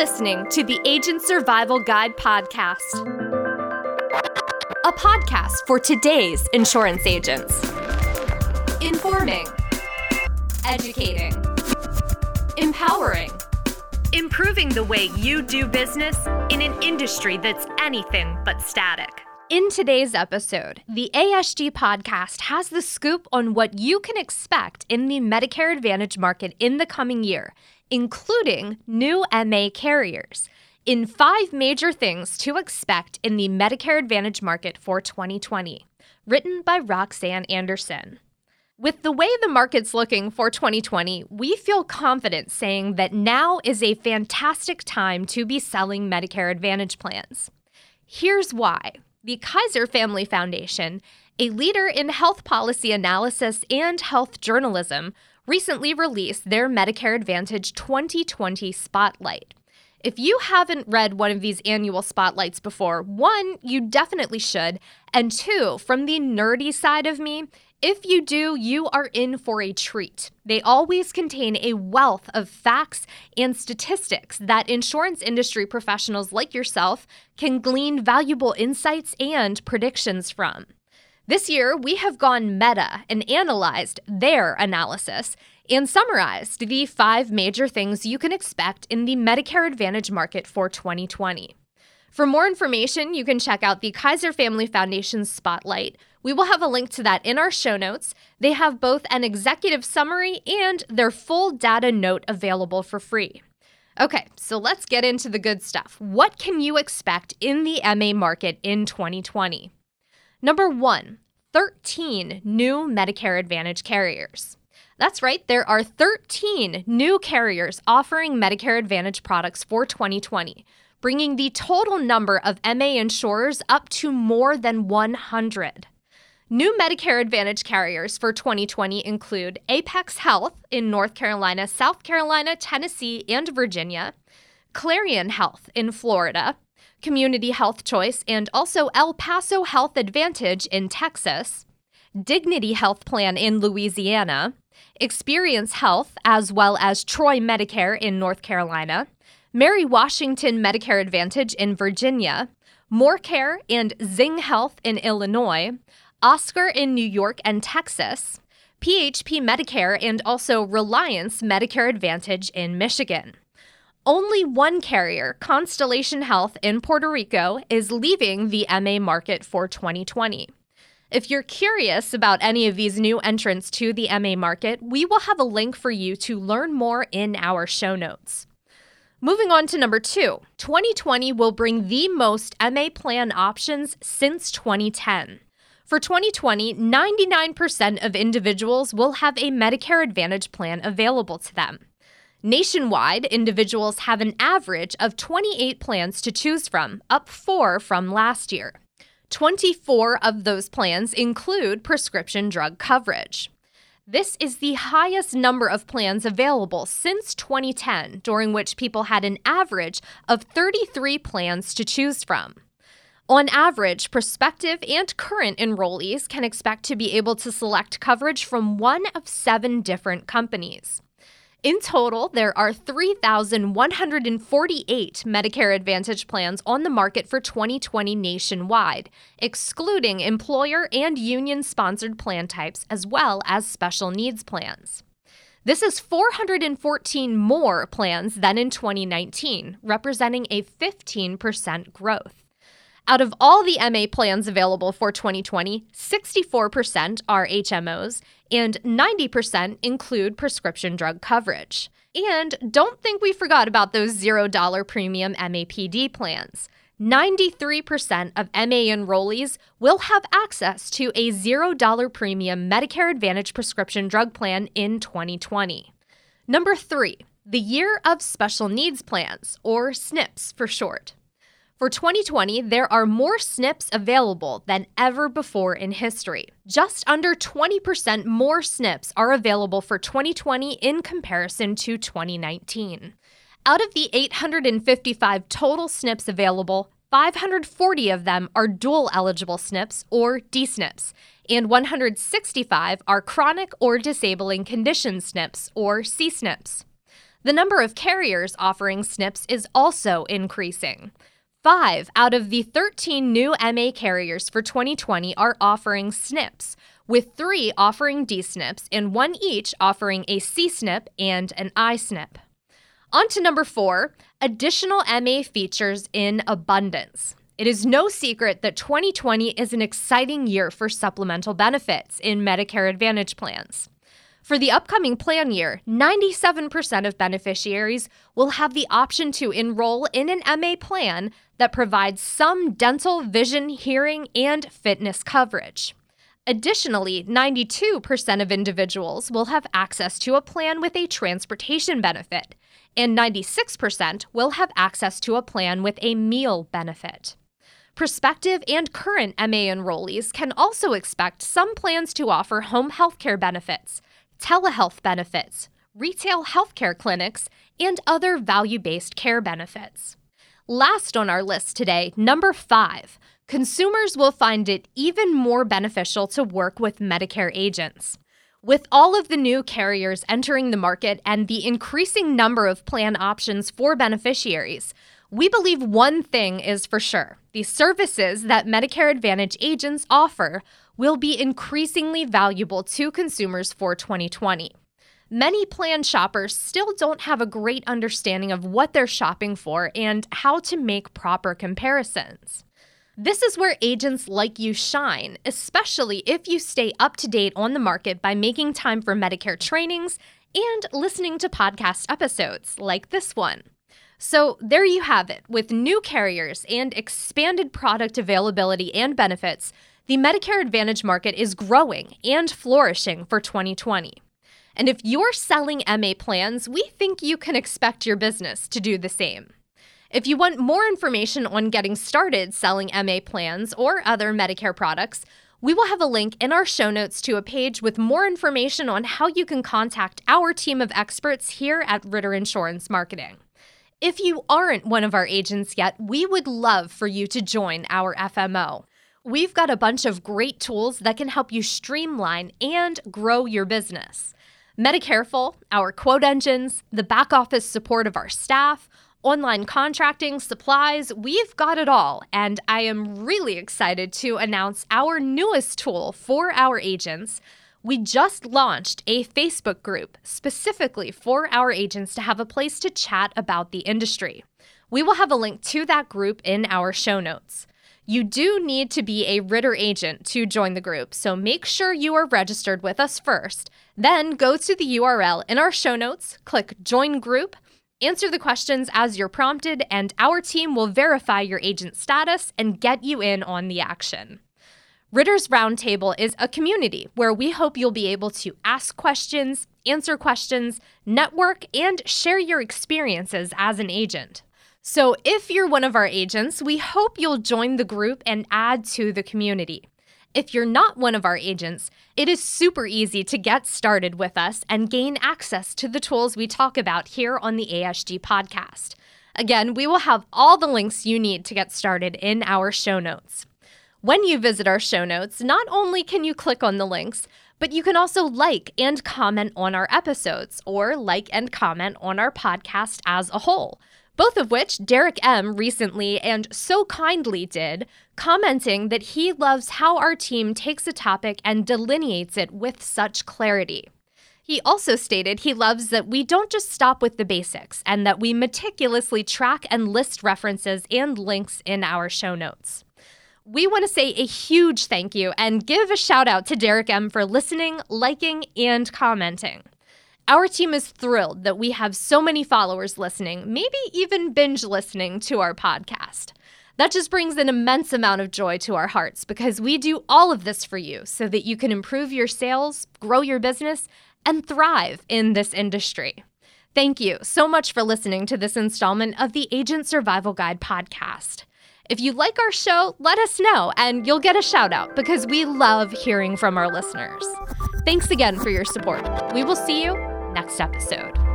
listening to the Agent Survival Guide podcast, a podcast for today's insurance agents. Informing, educating, empowering, improving the way you do business in an industry that's anything but static. In today's episode, the ASG podcast has the scoop on what you can expect in the Medicare Advantage market in the coming year including new MA carriers, in five major things to expect in the Medicare Advantage market for 2020. Written by Roxanne Anderson. With the way the market's looking for 2020, we feel confident saying that now is a fantastic time to be selling Medicare Advantage plans. Here's why. The Kaiser Family Foundation, a leader in health policy analysis and health journalism, recently released their Medicare Advantage 2020 Spotlight. If you haven't read one of these annual spotlights before, one, you definitely should. And two, from the nerdy side of me, if you do, you are in for a treat. They always contain a wealth of facts and statistics that insurance industry professionals like yourself can glean valuable insights and predictions from. This year, we have gone meta and analyzed their analysis and summarized the five major things you can expect in the Medicare Advantage market for 2020. For more information, you can check out the Kaiser Family Foundation's Spotlight. We will have a link to that in our show notes. They have both an executive summary and their full data note available for free. Okay, so let's get into the good stuff. What can you expect in the MA market in 2020? Number one, 13 new Medicare Advantage carriers. That's right, there are 13 new carriers offering Medicare Advantage products for 2020, bringing the total number of MA insurers up to more than 100. New Medicare Advantage carriers for 2020 include Apex Health in North Carolina, South Carolina, Tennessee, and Virginia, Clarion Health in Florida, Community Health Choice, and also El Paso Health Advantage in Texas, Dignity Health Plan in Louisiana, Experience Health, as well as Troy Medicare in North Carolina, Mary Washington Medicare Advantage in Virginia, MoreCare and Zing Health in Illinois, Oscar in New York and Texas, PHP Medicare, and also Reliance Medicare Advantage in Michigan. Only one carrier, Constellation Health in Puerto Rico, is leaving the MA market for 2020. If you're curious about any of these new entrants to the MA market, we will have a link for you to learn more in our show notes. Moving on to number two, 2020 will bring the most MA plan options since 2010. For 2020, 99% of individuals will have a Medicare Advantage plan available to them. Nationwide, individuals have an average of 28 plans to choose from, up four from last year. 24 of those plans include prescription drug coverage. This is the highest number of plans available since 2010, during which people had an average of 33 plans to choose from. On average, prospective and current enrollees can expect to be able to select coverage from one of seven different companies. In total, there are 3,148 Medicare Advantage plans on the market for 2020 nationwide, excluding employer and union sponsored plan types as well as special needs plans. This is 414 more plans than in 2019, representing a 15% growth. Out of all the MA plans available for 2020, 64% are HMOs and 90% include prescription drug coverage. And don't think we forgot about those $0 premium MAPD plans. 93% of MA enrollees will have access to a $0 premium Medicare Advantage prescription drug plan in 2020. Number three, the Year of Special Needs Plans, or SNPs for short. For 2020, there are more SNPs available than ever before in history. Just under 20% more SNPs are available for 2020 in comparison to 2019. Out of the 855 total SNPs available, 540 of them are dual eligible SNPs or DSNPs, and 165 are chronic or disabling condition SNPs or CSNPs. The number of carriers offering SNPs is also increasing. Five out of the 13 new MA carriers for 2020 are offering SNPs, with three offering D-SNPs and one each offering a C-SNP and an I-SNP. On to number four additional MA features in abundance. It is no secret that 2020 is an exciting year for supplemental benefits in Medicare Advantage plans. For the upcoming plan year, 97% of beneficiaries will have the option to enroll in an MA plan that provides some dental, vision, hearing, and fitness coverage. Additionally, 92% of individuals will have access to a plan with a transportation benefit, and 96% will have access to a plan with a meal benefit. Prospective and current MA enrollees can also expect some plans to offer home healthcare benefits, telehealth benefits, retail healthcare clinics, and other value based care benefits. Last on our list today, number five, consumers will find it even more beneficial to work with Medicare agents. With all of the new carriers entering the market and the increasing number of plan options for beneficiaries, we believe one thing is for sure the services that Medicare Advantage agents offer will be increasingly valuable to consumers for 2020 many plan shoppers still don't have a great understanding of what they're shopping for and how to make proper comparisons. This is where agents like you shine, especially if you stay up to date on the market by making time for Medicare trainings and listening to podcast episodes like this one. So, there you have it. With new carriers and expanded product availability and benefits, the Medicare Advantage market is growing and flourishing for 2020. And if you're selling MA plans, we think you can expect your business to do the same. If you want more information on getting started selling MA plans or other Medicare products, we will have a link in our show notes to a page with more information on how you can contact our team of experts here at Ritter Insurance Marketing. If you aren't one of our agents yet, we would love for you to join our FMO. We've got a bunch of great tools that can help you streamline and grow your business. Medicareful, our quote engines, the back office support of our staff, online contracting, supplies, we've got it all. And I am really excited to announce our newest tool for our agents. We just launched a Facebook group specifically for our agents to have a place to chat about the industry. We will have a link to that group in our show notes. You do need to be a Ritter agent to join the group, so make sure you are registered with us first. Then go to the URL in our show notes, click Join Group, answer the questions as you're prompted, and our team will verify your agent status and get you in on the action. Ritter's Roundtable is a community where we hope you'll be able to ask questions, answer questions, network, and share your experiences as an agent. So, if you're one of our agents, we hope you'll join the group and add to the community. If you're not one of our agents, it is super easy to get started with us and gain access to the tools we talk about here on the ASG podcast. Again, we will have all the links you need to get started in our show notes. When you visit our show notes, not only can you click on the links, but you can also like and comment on our episodes or like and comment on our podcast as a whole both of which Derek M. recently and so kindly did, commenting that he loves how our team takes a topic and delineates it with such clarity. He also stated he loves that we don't just stop with the basics and that we meticulously track and list references and links in our show notes. We want to say a huge thank you and give a shout out to Derek M for listening, liking, and commenting. Our team is thrilled that we have so many followers listening, maybe even binge listening to our podcast. That just brings an immense amount of joy to our hearts because we do all of this for you so that you can improve your sales, grow your business, and thrive in this industry. Thank you so much for listening to this installment of the Agent Survival Guide podcast. If you like our show, let us know and you'll get a shout out because we love hearing from our listeners. Thanks again for your support. We will see you next episode.